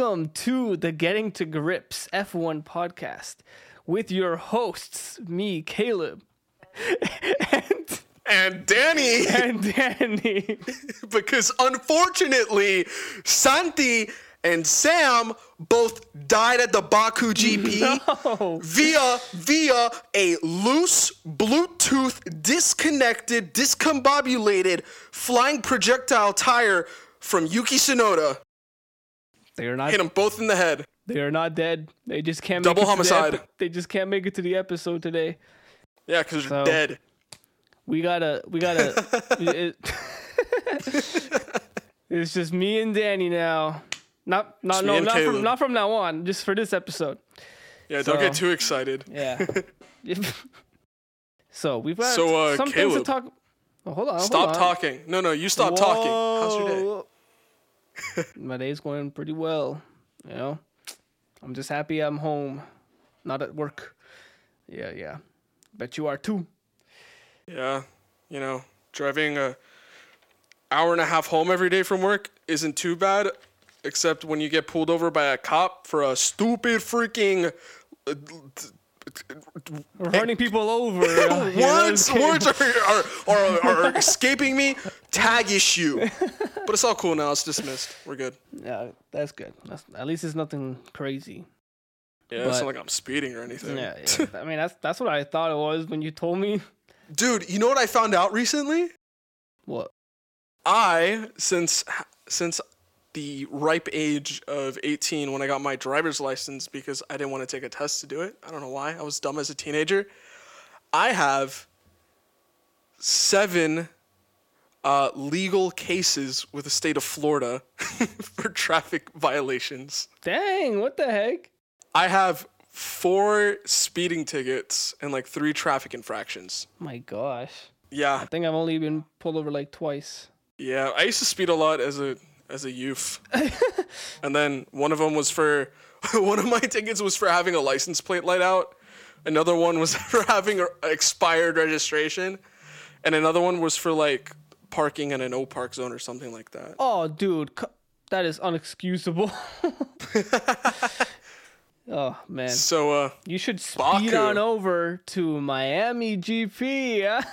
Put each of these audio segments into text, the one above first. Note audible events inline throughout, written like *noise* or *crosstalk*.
welcome to the Getting to Grips F1 podcast with your hosts, me, Caleb, and, and Danny, and Danny. *laughs* because unfortunately, Santi and Sam both died at the Baku GP *laughs* No. via via a loose Bluetooth disconnected, discombobulated flying projectile tire from Yuki Tsunoda. They are not. Hit them both in the head. They are not dead. They just can't. Double make it to the homicide. epi- they just can't make it to the episode today. Yeah, because So- they're dead. We gotta. We gotta. *laughs* it- *laughs* it's just me and Danny now. Not. Not. No. Not Caleb. from. Not from now on. Just for this episode. Yeah, don't get too excited. Yeah. *laughs* so we've got So, uh, some things to talk. Oh, hold on. hold Stop on. talking. No, no, you stop talking. How's your day? *laughs* My day's going pretty well. You know, I'm just happy I'm home, not at work. Yeah, yeah. Bet you are too. Yeah, you know, driving a hour and a half home every day from work isn't too bad, except when you get pulled over by a cop for a stupid freaking. Uh, We're running people over. uh, *laughs* you know, words words are, are, are, are *laughs* escaping me. Tag issue, but it's all cool now. It's dismissed. We're good. Yeah, that's good. That's, at least it's nothing crazy. Yeah, it's not like I'm speeding or anything. Yeah, *laughs* yeah. I mean, that's that's what I thought it was when you told me. Dude, you know what I found out recently? What? I since since the ripe age of 18 when I got my driver's license because I didn't want to take a test to do it. I don't know why. I was dumb as a teenager. I have seven uh, legal cases with the state of Florida *laughs* for traffic violations. Dang! What the heck? I have four speeding tickets and like three traffic infractions. My gosh. Yeah, I think I've only been pulled over like twice. Yeah, I used to speed a lot as a as a youth, *laughs* and then one of them was for *laughs* one of my tickets was for having a license plate light out. Another one was *laughs* for having a expired registration, and another one was for like parking in a no park zone or something like that. Oh, dude, that is unexcusable. oh man, So uh, you should speed Baku. on over to Miami GP.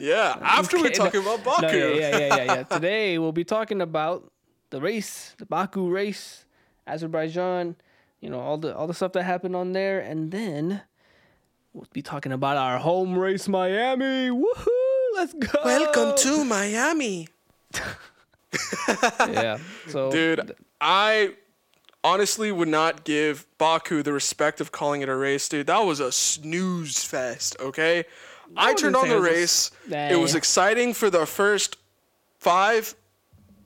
Yeah, after we're Okay, no- talking about Baku, No, yeah, yeah, yeah, yeah, yeah. *laughs* Today we'll be talking about the race, the Baku race, Azerbaijan. You know all the all the stuff that happened on there, and then we'll be talking about our home race, Miami. Woohoo! Let's go. welcome to Miami, *laughs* yeah. So dude. I honestly would not give Baku the respect of calling it a race, dude. That was a snooze fest, okay? I turned on the it was a race. It was exciting for the first five,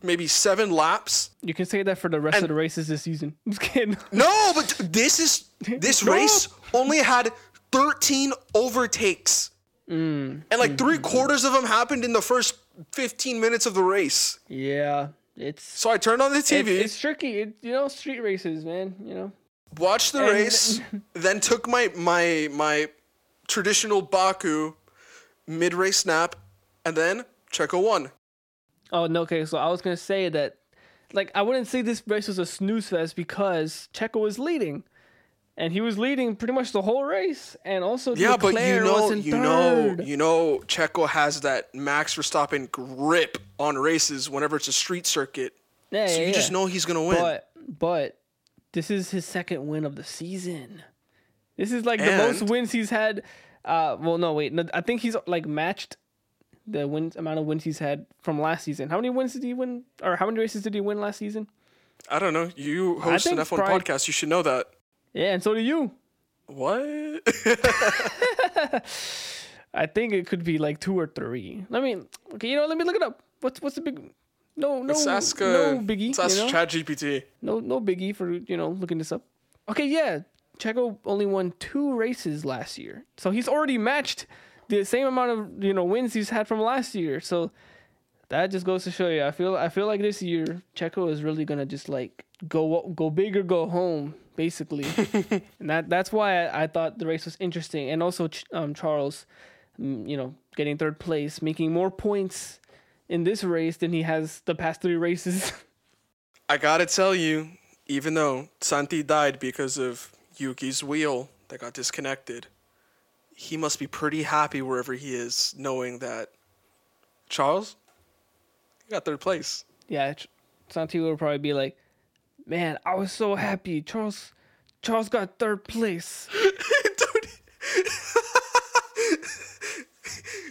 maybe seven laps. You can say that for the rest And- of the races this season. *laughs* Just kidding. No, but this is this *laughs* No. race only had 13 overtakes. Mm. And like mm, three mm, mm. quarters of them happened in the first 15 minutes of the race. Yeah, it's So I turned on the it's, TV, it's tricky. It, you know, street races, man. You know. watched the and- race, *laughs* then took my my my traditional Baku mid-race snap, and then Checo won. Oh no. Okay, so I was gonna say that, like, I wouldn't say this race was a snooze fest because Checo was leading, and he was leading pretty much the whole race, and also Yeah, but you know, you third. know, you know, Checo has that Max Verstappen grip on races whenever it's a street circuit. yeah, So yeah, you just know he's gonna win. But but this is his second win of the season. This is like the most wins he's had. Uh, well, no, wait, no, I think he's like matched the wins amount of wins he's had from last season. How many wins did he win, or how many races did he win last season? I don't know. You host an think F1 probably- podcast. You should know that. Yeah, and so do you. What? *laughs* *laughs* I think it could be like two or three. I mean, okay, you know, let me look it up. What's what's the big? No, no, Let's ask, uh, no biggie. let's ask you know? ChatGPT. No, no biggie for you know looking this up. Okay, yeah, Checo only won two races last year, so he's already matched the same amount of you know wins he's had from last year. So that just goes to show you. I feel I feel like this year Checo is really gonna just like go go big or go home, basically, *laughs* and that that's why I, I thought the race was interesting, and also Ch- um, Charles, mm, you know, getting third place, making more points in this race than he has the past three races. *laughs* I gotta tell you, even though Santi died because of Yuki's wheel that got disconnected, he must be pretty happy wherever he is, knowing that Charles, you got third place. Yeah, Santi would probably be like, "Man, I was so happy. Charles, Charles got third place." *laughs* Dude. *laughs*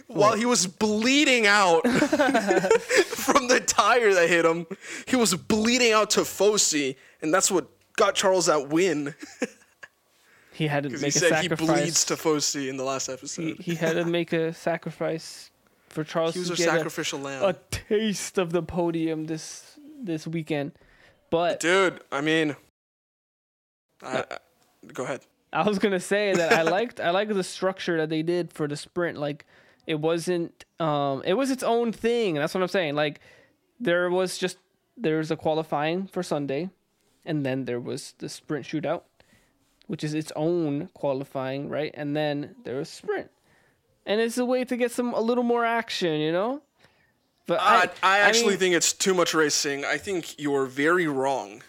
While he was bleeding out *laughs* from the tire that hit him, he was bleeding out tifosi, and that's what got Charles that win. He had to make he a said he bleeds to Fosi in the last episode. he had to make a sacrifice for Charles He was to a get a, sacrificial lamb. a taste of the podium this this weekend. But Dude, I mean, I, I- go ahead. I was gonna say that I *laughs* liked I like the structure that they did for the sprint. Like it wasn't um it was its own thing. That's what I'm saying. Like there was just there's a qualifying for Sunday, and then there was the sprint shootout, which is its own qualifying, right? And then there was sprint, and it's a way to get some a little more action, you know. But uh, I, I actually mean, think it's too much racing. I think you're very wrong,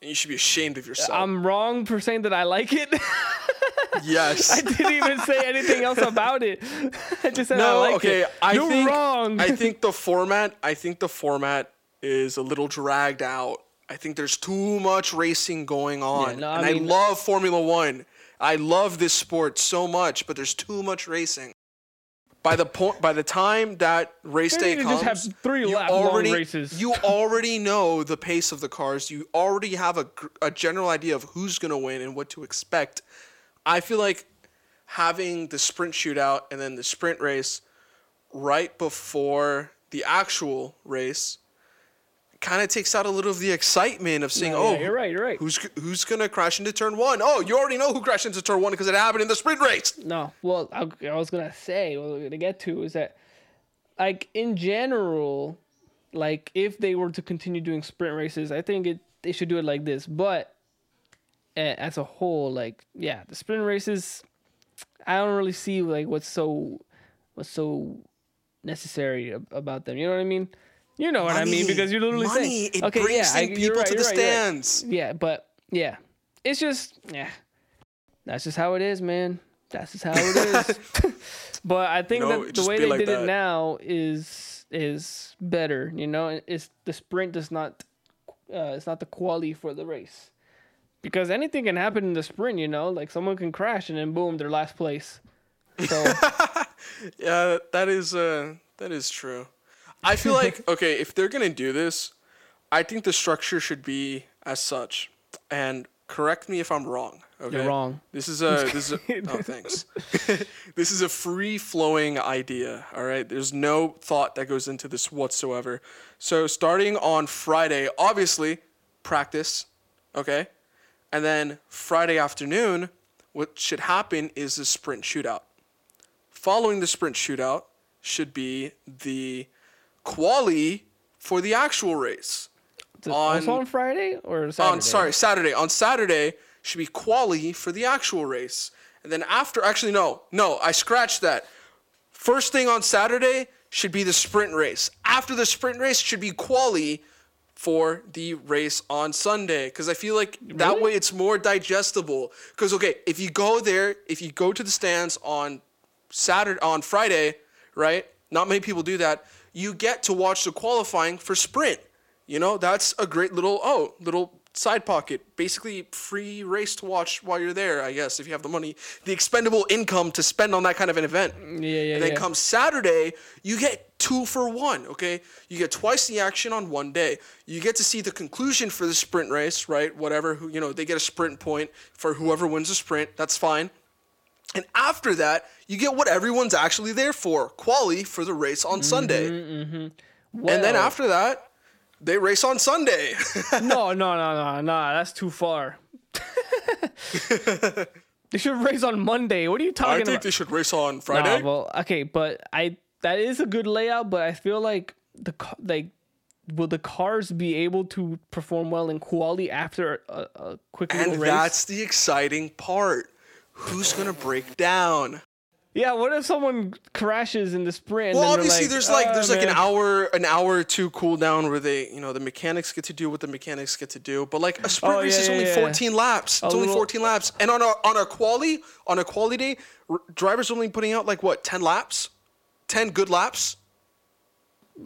and you should be ashamed of yourself. I'm wrong for saying that I like it. *laughs* yes. I didn't even say anything else about it. *laughs* I just said I no, like okay. it. I You're think wrong. I *laughs* think the format. I think the format is a little dragged out. I think there's too much racing going on, no, I and I love Formula One. I love this sport so much, but there's too much racing. By the point, by the time that race day comes, just have three you lap long already races. you already know the pace of the cars. You already have a, a general idea of who's gonna win and what to expect. I feel like having the sprint shootout and then the sprint race right before the actual race kind of takes out a little of the excitement of saying, Yeah, "Oh, yeah, you're right, you're right. Who's who's gonna crash into turn one? Oh, you already know who crashed into turn one because it happened in the sprint race. No, well, I, I was gonna say, what we're gonna get to is that, like in general, like if they were to continue doing sprint races, I think it they should do it like this. But as a whole, like yeah, the sprint races, I don't really see like what's so, what's so necessary about them. You know what I mean? You know what I mean because you're literally money, saying, it okay, brings yeah, I, people right, to the right, you're right. stands. Yeah, but yeah, it's just yeah, that's just how it is, man. That's just how it is. *laughs* *laughs* but I think know, that the way they like did that. it now is is better. You know, it's the sprint does not uh, it's not the quality for the race because anything can happen in the sprint. You know, like someone can crash and then boom, they're last place. So *laughs* Yeah, that is uh that is true. I feel like *laughs* okay, if they're gonna do this, I think the structure should be as such. And correct me if I'm wrong. Okay, You're wrong. This is a this is a, oh thanks. *laughs* this is a free flowing idea. All right, there's no thought that goes into this whatsoever. So starting on Friday, obviously practice, okay, and then Friday afternoon, what should happen is the sprint shootout following the sprint shootout should be the quali for the actual race. On- also on Friday or Saturday? On sorry, Saturday. On Saturday should be quali for the actual race. And then after actually no, no, I scratched that. First thing on Saturday should be the sprint race. After the sprint race should be quali for the race on Sunday because I feel like that Really? way it's more digestible. Because okay, if you go there, if you go to the stands on Saturday on Friday, right? Not many people do that. You get to watch the qualifying for sprint. You know, that's a great little oh, little side pocket. Basically free race to watch while you're there, I guess, if you have the money. The expendable income to spend on that kind of an event. Yeah, yeah, And then yeah. come Saturday, you get two for one, okay? You get twice the action on one day. You get to see the conclusion for the sprint race, right? Whatever, who you know, they get a sprint point for whoever wins the sprint. That's fine. And after that, you get what everyone's actually there for quali for the race on mm-hmm, Sunday. Mm-hmm. And then after that, they race on Sunday. *laughs* no, no, no, no, no. That's too far. *laughs* they should race on Monday. What are you talking about? I think about? they should race on Friday. Nah, well, okay, but I that is a good layout, but I feel like the like will the cars be able to perform well in quality after a, a quick and race? that's the exciting part. Who's going to break down? Yeah, what if someone crashes in the sprint? Well, and then they're obviously, there's like "Ah, there's like an hour an hour or two cool down where they you know the mechanics get to do what the mechanics get to do. But like a sprint Oh, race yeah, is yeah, only yeah. 14 laps. It's A only 14 laps, and on a on a quality on a quality day, r- drivers only putting out like what 10 laps, 10 good laps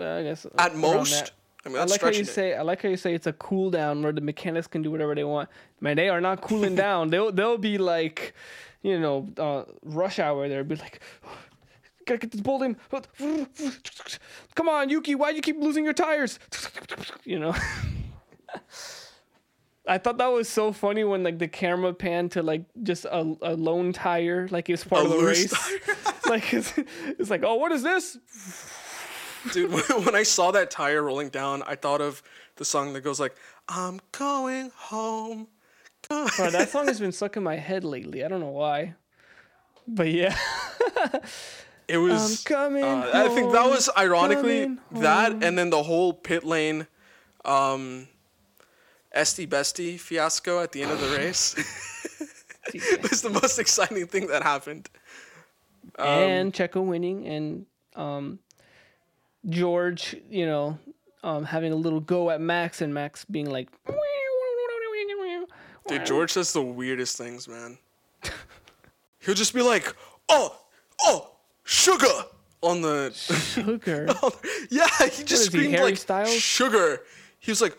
I guess at most. I mean I like how you it. say. I like how you say it's a cool down where the mechanics can do whatever they want. Man, they are not cooling *laughs* down. They'll they'll be like, you know, uh, rush hour. They'll be like, *sighs* gotta get this bolt in. *sighs* Come on, Yuki. Why do you keep losing your tires? *laughs* You know. *laughs* I thought that was so funny when like the camera panned to like just a, a lone tire, like it's part A of the race. like it's, it's like, oh, what is this? Dude, *laughs* when- I saw that tire rolling down, I thought of the song that goes like, "I'm going home." Go-" *laughs* Bro, that song has been stuck in my head lately. I don't know why. But yeah. *laughs* It was. I'm coming uh, I think that was ironically that, home. and then the whole pit lane, um, Esty Bestie fiasco at the end of the race was the most exciting thing that happened. Um, and Checo winning and um George, you know, um having a little go at Max and Max being like Dude, George says the weirdest things, man. *laughs* He'll just be like, "Oh, oh, sugar," on the sugar. *laughs* yeah, he just is he, screamed like Styles? sugar. He was like,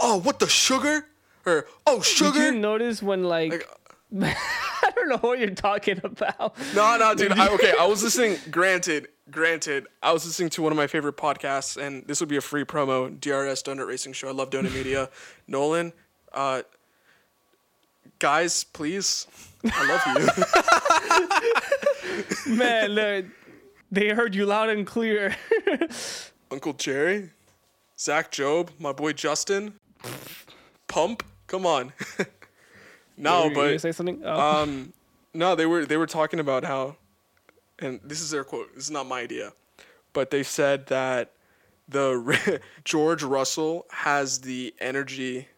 "Oh, what the sugar?" Or "Oh, sugar. Did sugar." you notice when like, Like, *laughs* I don't know what you're talking about. no, no, dude. I, okay, I was listening. Granted, granted, I was listening to one of my favorite podcasts, and this would be a free promo. DRS Donut Racing Show. I love Donut Media. *laughs* Nolan, uh, guys, please, I love you. *laughs* Man, they- they heard you loud and clear. *laughs* Uncle Jerry, Zach Job, my boy Justin, Pump. Come on. no, Were you but say something? Oh. um, no, they were they were talking about how, and this is their quote. This is not my idea, but they said that the *laughs* George Russell has the energy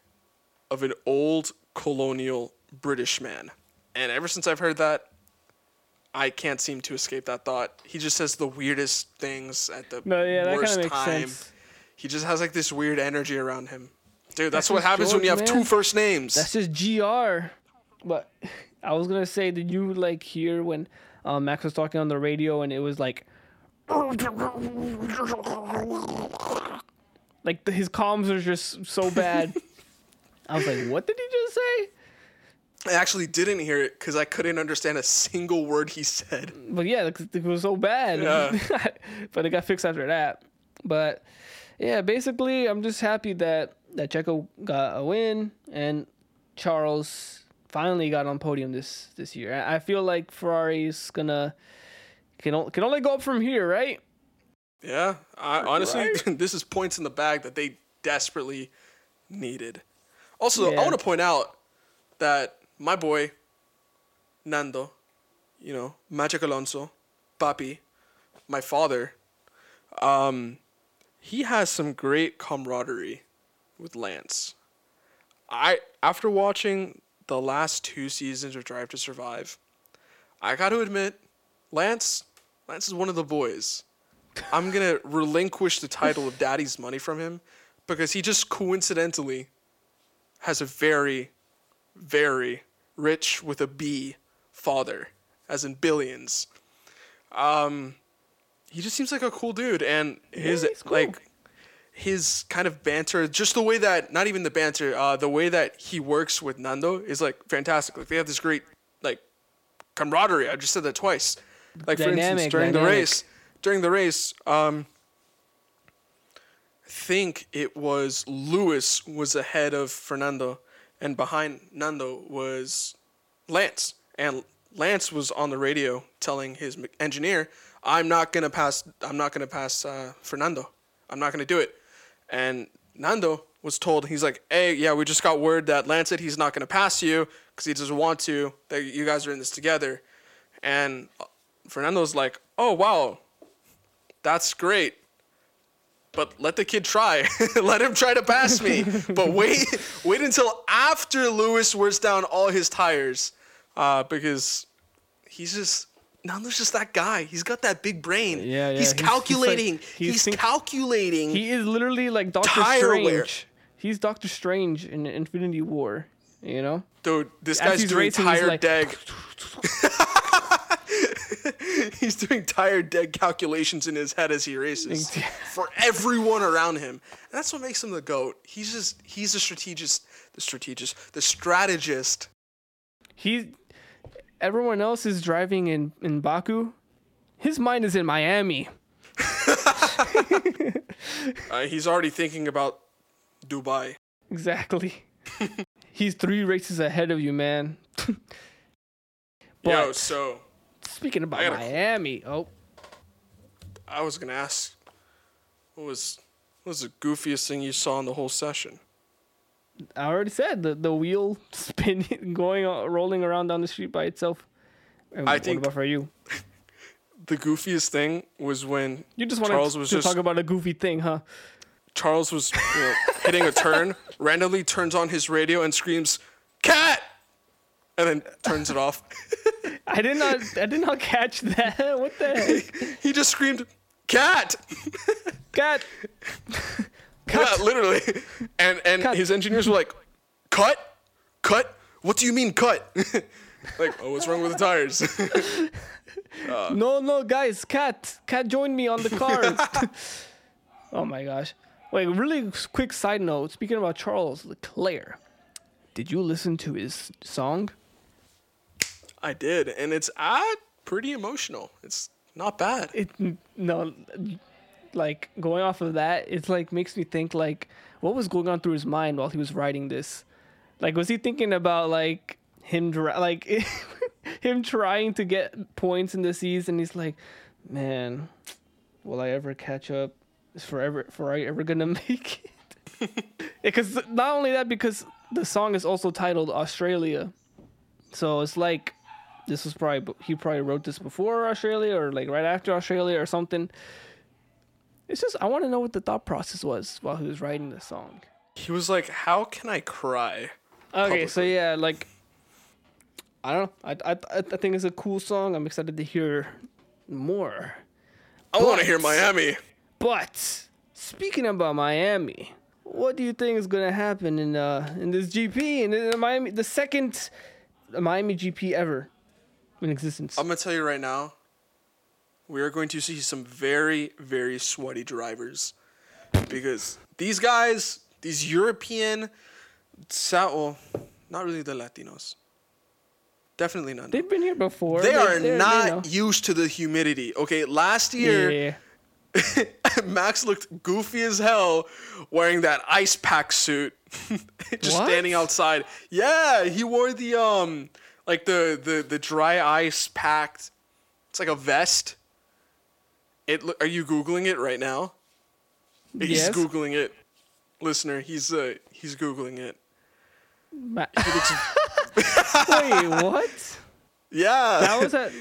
of an old colonial British man, and ever since I've heard that. I can't seem to escape that thought. He just says the weirdest things at the no, yeah, worst time. sense. He just has like this weird energy around him. Dude, that's, That's what happens when you have George, two man. first names. That's just GR. But *laughs* I was gonna say, did you like hear when um, Max was talking on the radio and it was like, like the, his comms are just so bad. *laughs* I was like, what did he just say? I actually didn't hear it because I couldn't understand a single word he said. But yeah, it it was so bad. Yeah. *laughs* but it got fixed after that. But yeah, basically, I'm just happy that that Checo got a win and Charles finally got on podium this this year. I I feel like Ferrari's gonna can o- can only go up from here, right? Yeah, I, honestly, Right. *laughs* this is points in the bag that they desperately needed. Also, Yeah. I want to point out that my boy, Nando, you know, Magic Alonso, Papi, my father, um, he has some great camaraderie with Lance. I after watching the last two seasons of Drive to Survive, I got to admit, Lance, Lance is one of the boys. I'm gonna *laughs* relinquish the title of Daddy's Money from him because he just coincidentally has a very, very rich with a B father, as in billions. Um, he just seems like a cool dude, and his he's cool. like his kind of banter, just the way that not even the banter, uh, the way that he works with Nando is like fantastic. Like they have this great like camaraderie. I just said that twice. Like for instance, Dynamic, during the race, during the race, um, I think it was Lewis was ahead of Fernando, and behind Nando was Lance, and Lance was on the radio telling his engineer, "I'm not gonna pass. I'm not gonna pass uh, Fernando. I'm not gonna do it." And Nando was told, he's like, "Hey, yeah, we just got word that Lance said he's not gonna pass you because he doesn't want to. That you guys are in this together." And uh, Fernando's like, "Oh wow, that's great." But let the kid try. *laughs* let him try to pass me. but *laughs* wait, wait until after Lewis wears down all his tires, uh, because he's just Nando's just that guy. He's got that big brain. Yeah, yeah. He's He's- he's like- calculating. he's He's, think- calculating. He is literally like Doctor Strange. wear. He's Doctor Strange in Infinity War. You know. Dude, this As guy's doing racing, he's tire like- deg. *laughs* *laughs* he's doing tire deg calculations in his head as he races *laughs* for everyone around him. And that's what makes him the goat. He's just he's a strategist, the strategist, the strategist. He. Everyone else is driving in in Baku. His mind is in Miami. *laughs* Uh, he's already thinking about Dubai. Exactly. *laughs* He's three races ahead of you, man. *laughs* Yo, so Speaking about gotta- Miami, oh, I was gonna ask, what was what was the goofiest thing you saw in the whole session? I already said the the wheel *laughs* spinning, *laughs* going, uh, rolling around down the street by itself. And I what think- about for you? *laughs* The goofiest thing was when You just wanted Charles to was talk about a goofy thing, huh? Charles was you know, hitting a turn, randomly turns on his radio and screams, "Cat!" and then turns it off. I did not. I did not catch that. What the heck? he just screamed, "Cat!" Cat. Yeah, literally. *laughs* And and Cut. his engineers were like, "Cut, cut. What do you mean cut?" *laughs* like, oh, what's wrong with the tires? *laughs* No, no, guys, cat, cat, join me on the car. oh my gosh! Wait, really quick side note. Speaking about Charles Leclerc, did you listen to his song? I did, and it's uh, pretty emotional. It's not bad. It no, like going off of that, it's like makes me think like what was going on through his mind while he was writing this. Like, was he thinking about like him, like *laughs* him trying to get points in the season? He's like, man, will I ever catch up? Is forever, for I ever gonna *laughs* make it? *laughs* Because not only that, because the song is also titled Australia, so it's like this was probably he probably wrote this before Australia or like right after Australia or something. It's just I want to know what the thought process was while he was writing the song. He was like, "How can I cry?" Okay, so yeah, like I don't know. I I I I think it's a cool song. I'm excited to hear more. I want to hear Miami. But speaking about Miami, what do you think is gonna happen in uh in this GP in, in Miami, the second Miami GP ever in existence? I'm gonna tell you right now. We are going to see some very, very sweaty drivers because these guys, these European, well, not really the Latinos. Definitely not. They've been here before. They are they're- not used to the humidity. Okay, last year Yeah. *laughs* Max looked goofy as hell wearing that ice pack suit, *laughs* just What? standing outside. Yeah, he wore the um like the the the dry ice packed. It's like a vest. It are you googling it right now? He's Yes. googling it, listener. He's uh he's googling it. Ma- *laughs* *laughs* Wait, what? Yeah, That was at.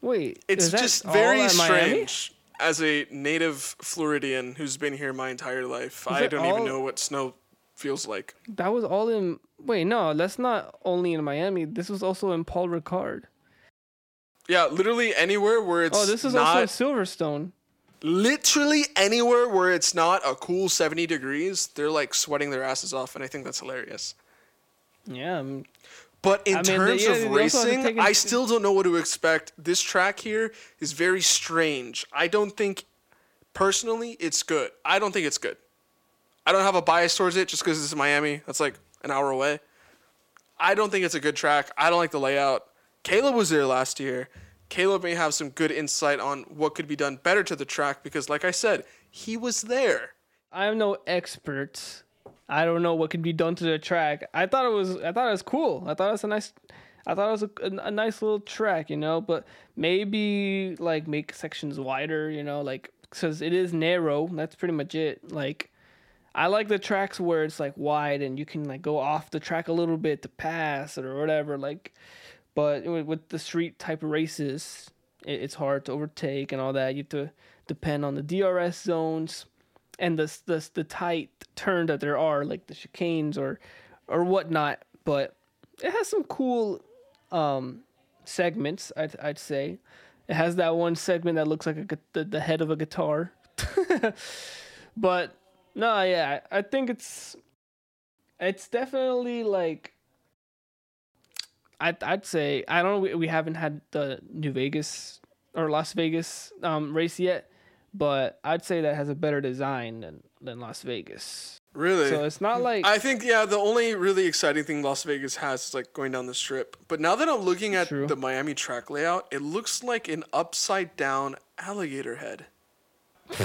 Wait, it's just all very strange. As a native Floridian who's been here my entire life, I don't even know what snow feels like. That was all in. Wait, no, that's not only in Miami. This was also in Paul Ricard. Yeah, literally anywhere where it's Oh, this is not also Silverstone. literally anywhere where it's not a cool 70 degrees, they're like sweating their asses off and I think that's hilarious. Yeah, um, But in I mean, they- terms yeah, of racing, I still don't know what to expect. This track here is very strange. I don't think personally it's good. I don't think it's good. I don't have a bias towards it just because it's Miami. That's like an hour away. I don't think it's a good track. I don't like the layout. Caleb was there last year. Caleb may have some good insight on what could be done better to the track because, like I said, he was there. I'm no expert. I don't know what could be done to the track. I thought it was. I thought it was cool. I thought it was a nice. I thought it was a, a, a nice little track, you know. But maybe like make sections wider, you know, like because it is narrow. That's pretty much it. Like I like the tracks where it's like wide and you can like go off the track a little bit to pass or whatever. Like, but with, the street type of races, it's hard to overtake and all that. You have to depend on the DRS zones and the the the tight turn that there are, like the chicanes or or whatnot. But it has some cool um segments. I'd I'd say it has that one segment that looks like a, the, the head of a guitar. *laughs* but no, yeah, I think it's it's definitely like I'd I'd say I don't know we, we haven't had the New Vegas or Las Vegas um race yet, but I'd say that has a better design than than Las Vegas. Really? So it's not like I think yeah, the only really exciting thing Las Vegas has is like going down the strip. But now that I'm looking at True. the Miami track layout, it looks like an upside down alligator head. *laughs*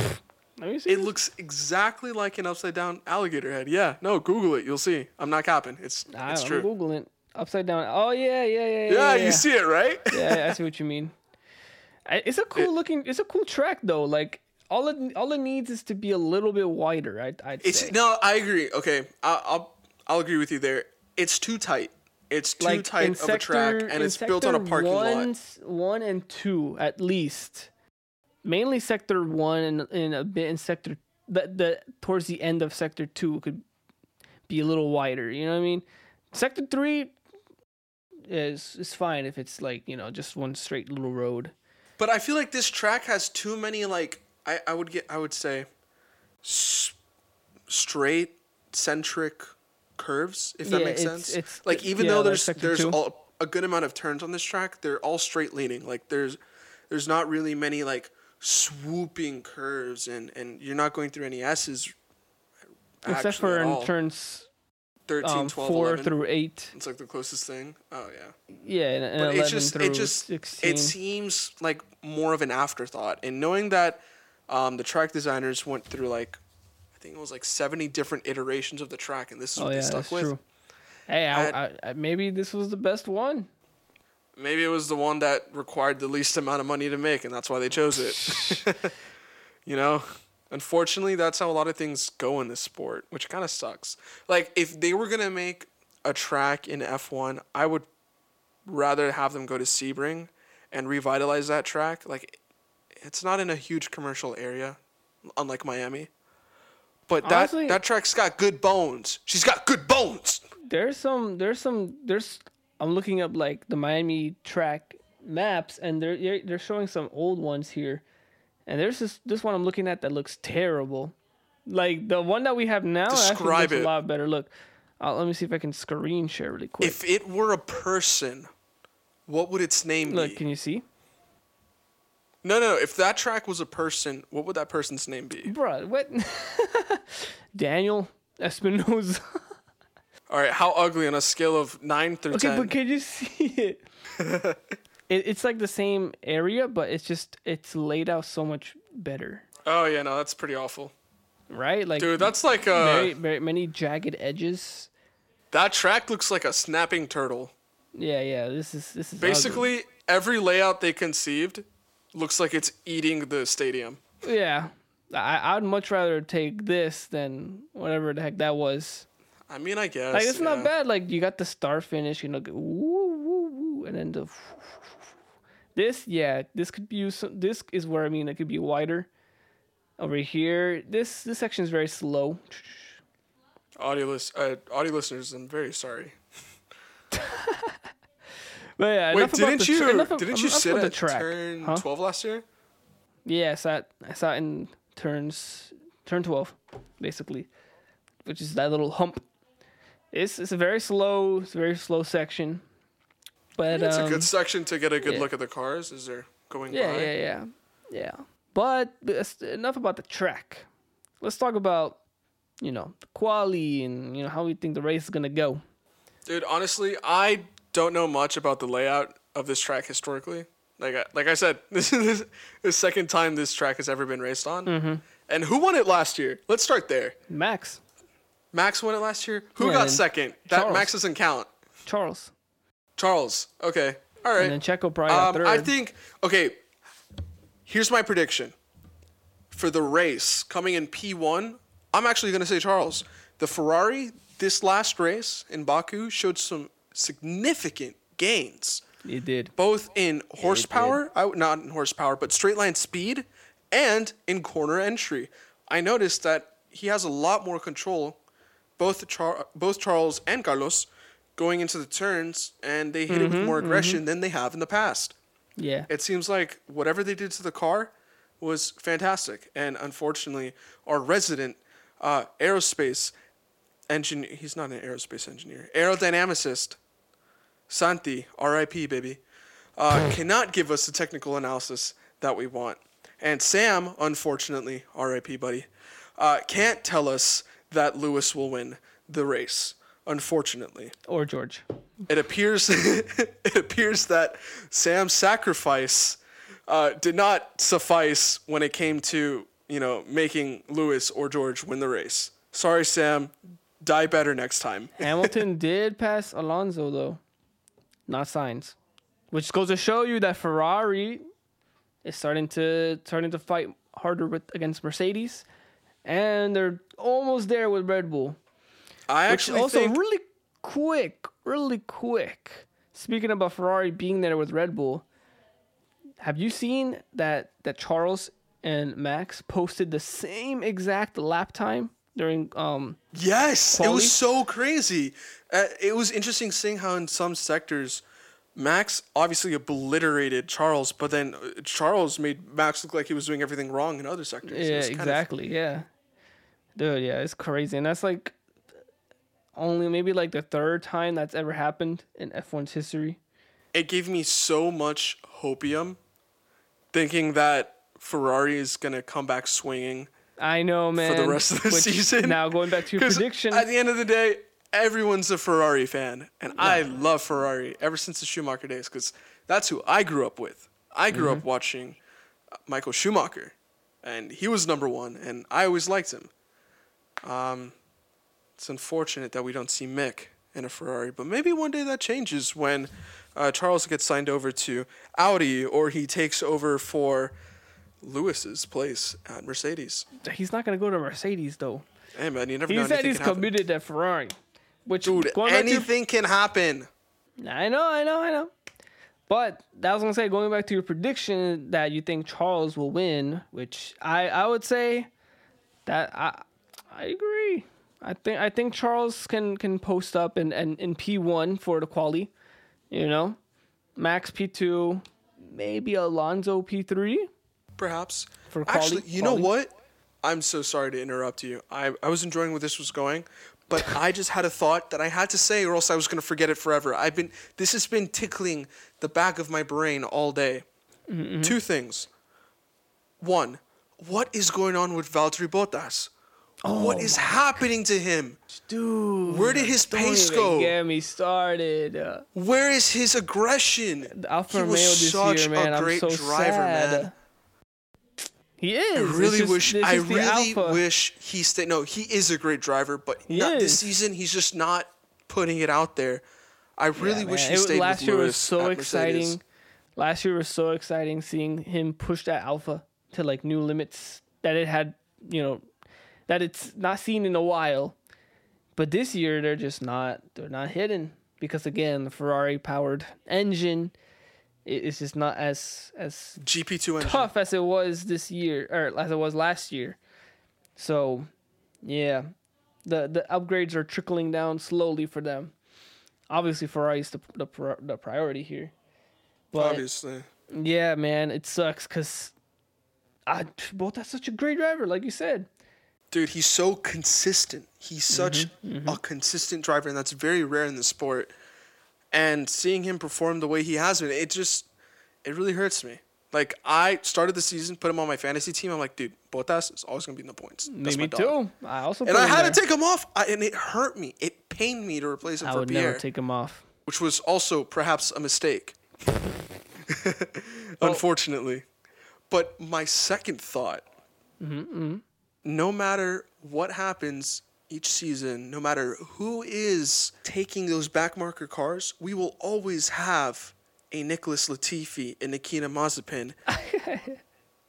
let me see. It looks exactly like an upside down alligator head. Yeah, no, Google it, you'll see. I'm not capping. It's I, it's I'm true. googling upside down. Oh yeah, yeah, yeah, yeah. Yeah, yeah, you see it, right? *laughs* yeah, I see what you mean. It's a cool looking. It's a cool track though. Like all it all it needs is to be a little bit wider. I'd, I'd It's say. no, I agree. Okay, I, I'll I'll agree with you there. It's too tight. It's too like tight in of a track, and in it's built on a parking one, lot. One and two at least. Mainly sector one and, and a bit in sector the the towards the end of sector two could be a little wider. You know what I mean? Sector three is is fine if it's like you know just one straight little road. But I feel like this track has too many like I, I would get I would say s- straight centric curves if that Yeah, makes it's- sense. it's- like even yeah, though there's there's all, a good amount of turns on this track, they're all straight leaning. Like there's there's not really many like swooping curves and and you're not going through any S's uh, Except for in all. turns 13, um, 12, four 11. through eight. It's like the closest thing. Oh yeah. Yeah, and, and But 11 it's just through it just 16. it seems like more of an afterthought. And knowing that um, the track designers went through like I think it was like seventy different iterations of the track, and this is oh what yeah, they stuck with. true. Hey, I, I, maybe this was the best one. Maybe it was the one that required the least amount of money to make, and that's why they chose it. *laughs* you know, unfortunately, that's how a lot of things go in this sport, which kind of sucks. Like if they were gonna make a track in F one, I would rather have them go to Sebring and revitalize that track. Like it's not in a huge commercial area, unlike Miami. But Honestly- that that track's got good bones. She's got good bones. There's some, there's some, there's. I'm looking up like the Miami track maps, and they're they're- they're showing some old ones here, and there's this this one I'm looking at that looks terrible. Like the one that we have now actually looks it. a lot better. Look, uh, let me see if I can screen share really quick. If it were a person, what would its name Look, be? Look, can you see? No, no. If that track was a person, what would that person's name be? Bruh, what? *laughs* Daniel Espinoza. *laughs* All right, how ugly on a scale of nine through Okay, ten? but can you see it? *laughs* it? It's like the same area, but it's just it's laid out so much better, oh yeah, no, that's pretty awful, right? Like dude. That's like uh, very, very many jagged edges. that track looks like a snapping turtle. Yeah, yeah. This is this is ugly. Basically, every layout they conceived looks like it's eating the stadium. Yeah, I I'd much rather take this than whatever the heck that was. I mean, I guess. Like it's not bad. Like you got the star finish, you know, woo woo woo, and then the this yeah, this could be used. This is where I mean it could be wider. Over here, this this section is very slow. Audio, lis- uh, audio listeners, I'm very sorry. *laughs* But yeah, Wait, didn't the you enough of- didn't you sit at the track? turn Huh? 12 last year? Yeah, I sat I sat in turns turn twelve, basically, which is that little hump. It's it's a very slow, it's a very slow section. But It's um, a good section to get a good yeah. look at the cars as they're going yeah, by. yeah, yeah, yeah. But enough about the track. Let's talk about you know the quality and you know how we think the race is gonna go. Dude, honestly, I don't know much about the layout of this track historically. Like, I, like I said, *laughs* this is the second time this track has ever been raced on. Mm-hmm. And who won it last year? Let's start there. Max Max won it last year. Who Yeah, got second? That Charles. Max doesn't count. Charles, Charles. Okay. All right. and then Checo probably Um, third. I think okay. Here's my prediction for the race coming in P1. I'm actually going to say Charles. The Ferrari this last race in Baku showed some significant gains, it did. both in horsepower, I, not in horsepower, but straight line speed, and in corner entry. I noticed that he has a lot more control, both Char- both Charles and Carlos, going into the turns and they hit it with more aggression than they have in the past. Yeah. It seems like whatever they did to the car was fantastic. And unfortunately, our resident uh, aerospace engineer, he's not an aerospace engineer, aerodynamicist, Santi, RIP, baby, uh, cannot give us the technical analysis that we want. And Sam, unfortunately, RIP, buddy, uh, can't tell us that Lewis will win the race. Unfortunately, Or George. it appears *laughs* it appears that Sam's sacrifice uh, did not suffice when it came to you know making Lewis or George win the race. Sorry, Sam. Die better next time. *laughs* Hamilton did pass Alonso though, not Sainz, which goes to show you that Ferrari is starting to starting to fight harder with against Mercedes, and they're almost there with Red Bull. I Which actually also think really quick, really quick. Speaking about Ferrari being there with Red Bull, have you seen that that Charles and Max posted the same exact lap time during um yes, it was so crazy. Uh, it was interesting seeing how in some sectors. Max obviously obliterated Charles, but then uh, Charles made Max look like he was doing everything wrong in other sectors. Yeah, kind of- exactly. Yeah. Dude, yeah, it's crazy. And that's like only maybe like the third time that's ever happened in F1's history. it gave me so much hopium thinking that Ferrari is going to come back swinging. I know, man. For the rest of the Which, season. Now going back to your *laughs* prediction. At the end of the day, everyone's a Ferrari fan. And I love Ferrari ever since the Schumacher days because that's who I grew up with. I grew Mm-hmm. up watching uh, Michael Schumacher, and he was number one, and I always liked him. Um, it's unfortunate that we don't see Mick in a Ferrari, but maybe one day that changes when uh, Charles gets signed over to Audi or he takes over for Lewis's place at Mercedes. he's not gonna go to Mercedes though. Hey man, you never know. He said he's committed to Ferrari. Which Dude, going back to your- anything can happen. I know, I know, I know. But that was gonna say, going back to your prediction that you think Charles will win, which I I would say that I I agree. I think I think Charles can can post up in in, in P one for the quali, you know, Max P two, maybe Alonso P three. Perhaps. For quali- Actually, you know what? I'm so sorry to interrupt you. I, I was enjoying where this was going, but *laughs* I just had a thought that I had to say, or else I was gonna forget it forever. I've been this has been tickling the back of my brain all day. Mm-hmm. Two things. One, what is going on with Valtteri Bottas? What is happening to him? Dude, Where did his pace go? Get me started. Uh, Where is his aggression? Alfa he Romeo was this such year, man. a I'm great so driver, sad. man. He is. I really just- wish. I really alpha. wish he stayed. No, he is a great driver, but He not this season. He's just not putting it out there. I really Yeah, wish man. he It- stayed last year Lewis was so exciting. Last year was so exciting seeing him push that Alfa to like new limits that it had, you know, that it's not seen in a while. But this year they're just not they're not hidden because again the Ferrari powered engine is just not as as GP2 engine. tough as it was this year or as it was last year. So, yeah, the the upgrades are trickling down slowly for them. Obviously, Ferrari's the the, the priority here. But Obviously, yeah, man, it sucks because I both that's such a great driver, like you said. Dude, he's so consistent. He's mm-hmm, such Mm-hmm, a consistent driver, and that's very rare in the sport. And seeing him perform the way he has been, it just it really hurts me. Like I started the season, put him on my fantasy team. I'm like, dude, Bottas is always gonna be in the points. That's Me too. I also And I had there. to take him off, I, and it hurt me. It pained me to replace him I for would Pierre, never take him off. which was also perhaps a mistake. *laughs* Unfortunately, but my second thought: mm-hmm, mm-hmm. No matter what happens each season, no matter who is taking those backmarker cars, we will always have a Nicholas Latifi and Nikita Mazepin. *laughs*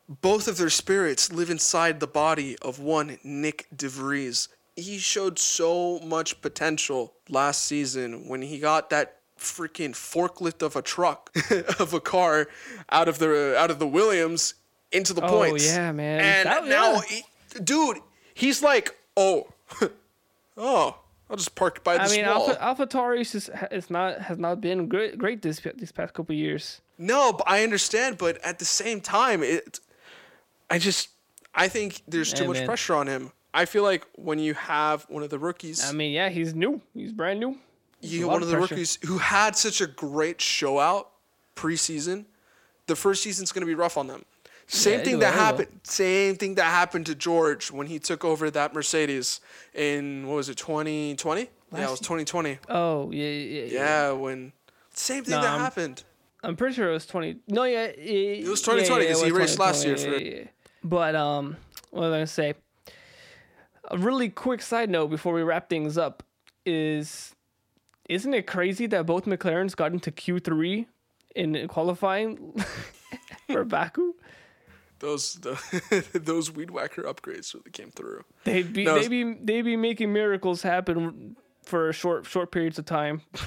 Both of their spirits live inside the body of one Nick DeVries. He showed so much potential last season when he got that freaking forklift of a truck *laughs* of a car out of the out of the Williams into the Oh, points. yeah, man. And That- now, yeah. Dude, he's like, oh, *laughs* oh, I'll just park by this I mean, wall. Alpha AlphaTauri is just not has not been great great this these past couple years. No, but I understand, but at the same time, it. I just, I think there's too Yeah, much man. pressure on him. I feel like when you have one of the rookies, I mean, yeah, he's new. He's brand new. There's you a get lot one of the rookies who had such a great show out preseason. The first season's going to be rough on them. Same Yeah, thing that it happened. Same thing that happened to George when he took over that Mercedes in what was it, 2020? Yeah, it was 2020. Oh yeah, yeah, yeah. Yeah, when same thing No, that I'm- happened. I'm pretty sure it was 20. No, yeah, it, was 2020 'cause he raced last year for- Yeah, yeah. But um, what was I gonna say? A really quick side note before we wrap things up is, isn't it crazy that both McLarens got into Q3 in qualifying *laughs* for Baku? Those the, *laughs* those weed whacker upgrades really came through. They'd be No, they be they be making miracles happen for short short periods of time. *laughs*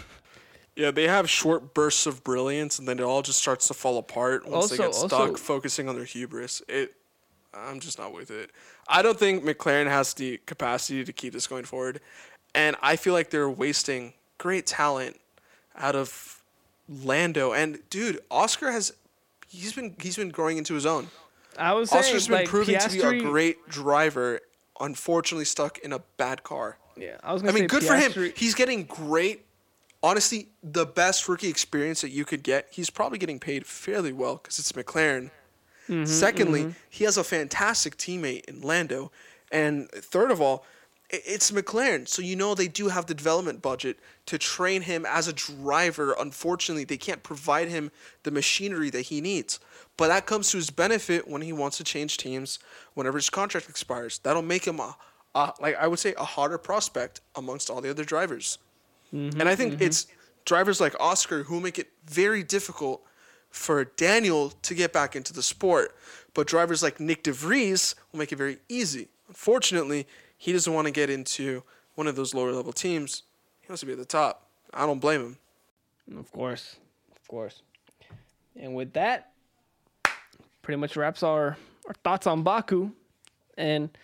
Yeah, they have short bursts of brilliance, and then it all just starts to fall apart once they get stuck also- focusing on their hubris. It, I'm just not with it. I don't think McLaren has the capacity to keep this going forward, and I feel like they're wasting great talent out of Lando. And dude, Oscar has, he's been he's been growing into his own. I was saying been like proving to be a great driver. Unfortunately, stuck in a bad car. Yeah, I was I gonna say I mean, good for him. He's getting great. Honestly, the best rookie experience that you could get. He's probably getting paid fairly well because it's McLaren. Mm-hmm, Secondly, he has a fantastic teammate in Lando, and third of all, it's McLaren, so you know they do have the development budget to train him as a driver. Unfortunately, they can't provide him the machinery that he needs. But that comes to his benefit when he wants to change teams whenever his contract expires. That'll make him a, a like I would say a harder prospect amongst all the other drivers. Mm-hmm, and I think mm-hmm. it's drivers like Oscar who make it very difficult for Daniel to get back into the sport. But drivers like Nyck de Vries will make it very easy. Unfortunately, he doesn't want to get into one of those lower level teams. He wants to be at the top. I don't blame him. Of course, of course. And with that, pretty much wraps our, our thoughts on Baku and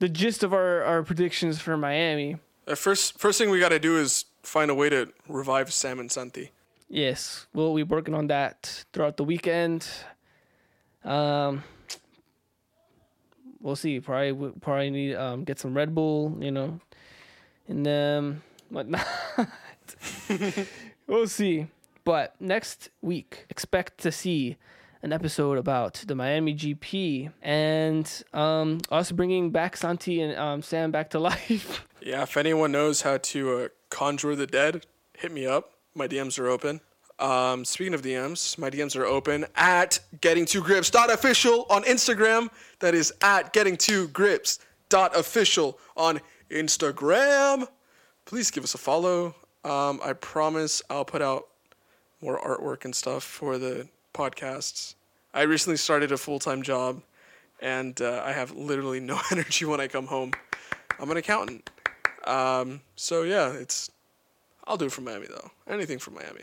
the gist of our, our predictions for Miami. Uh, first, first thing we got to do is find a way to revive Sam and Santi. Yes, we'll be working on that throughout the weekend. Um, we'll see. Probably we'll probably need um get some Red Bull, you know, and um whatnot. *laughs* we'll see. But next week, expect to see an episode about the Miami GP and um us bringing back Santi and um Sam back to *laughs* life. Yeah, if anyone knows how to uh, conjure the dead, hit me up. My DMs are open. Um, speaking of DMs, my DMs are open at getting grips dot official on Instagram. That is at getting grips dot official on Instagram. Please give us a follow. Um, I promise I'll put out more artwork and stuff for the podcasts. I recently started a full time job, and uh, I have literally no *laughs* energy when I come home. I'm an accountant. Um, so yeah, it's I'll do it from Miami though. Anything from Miami.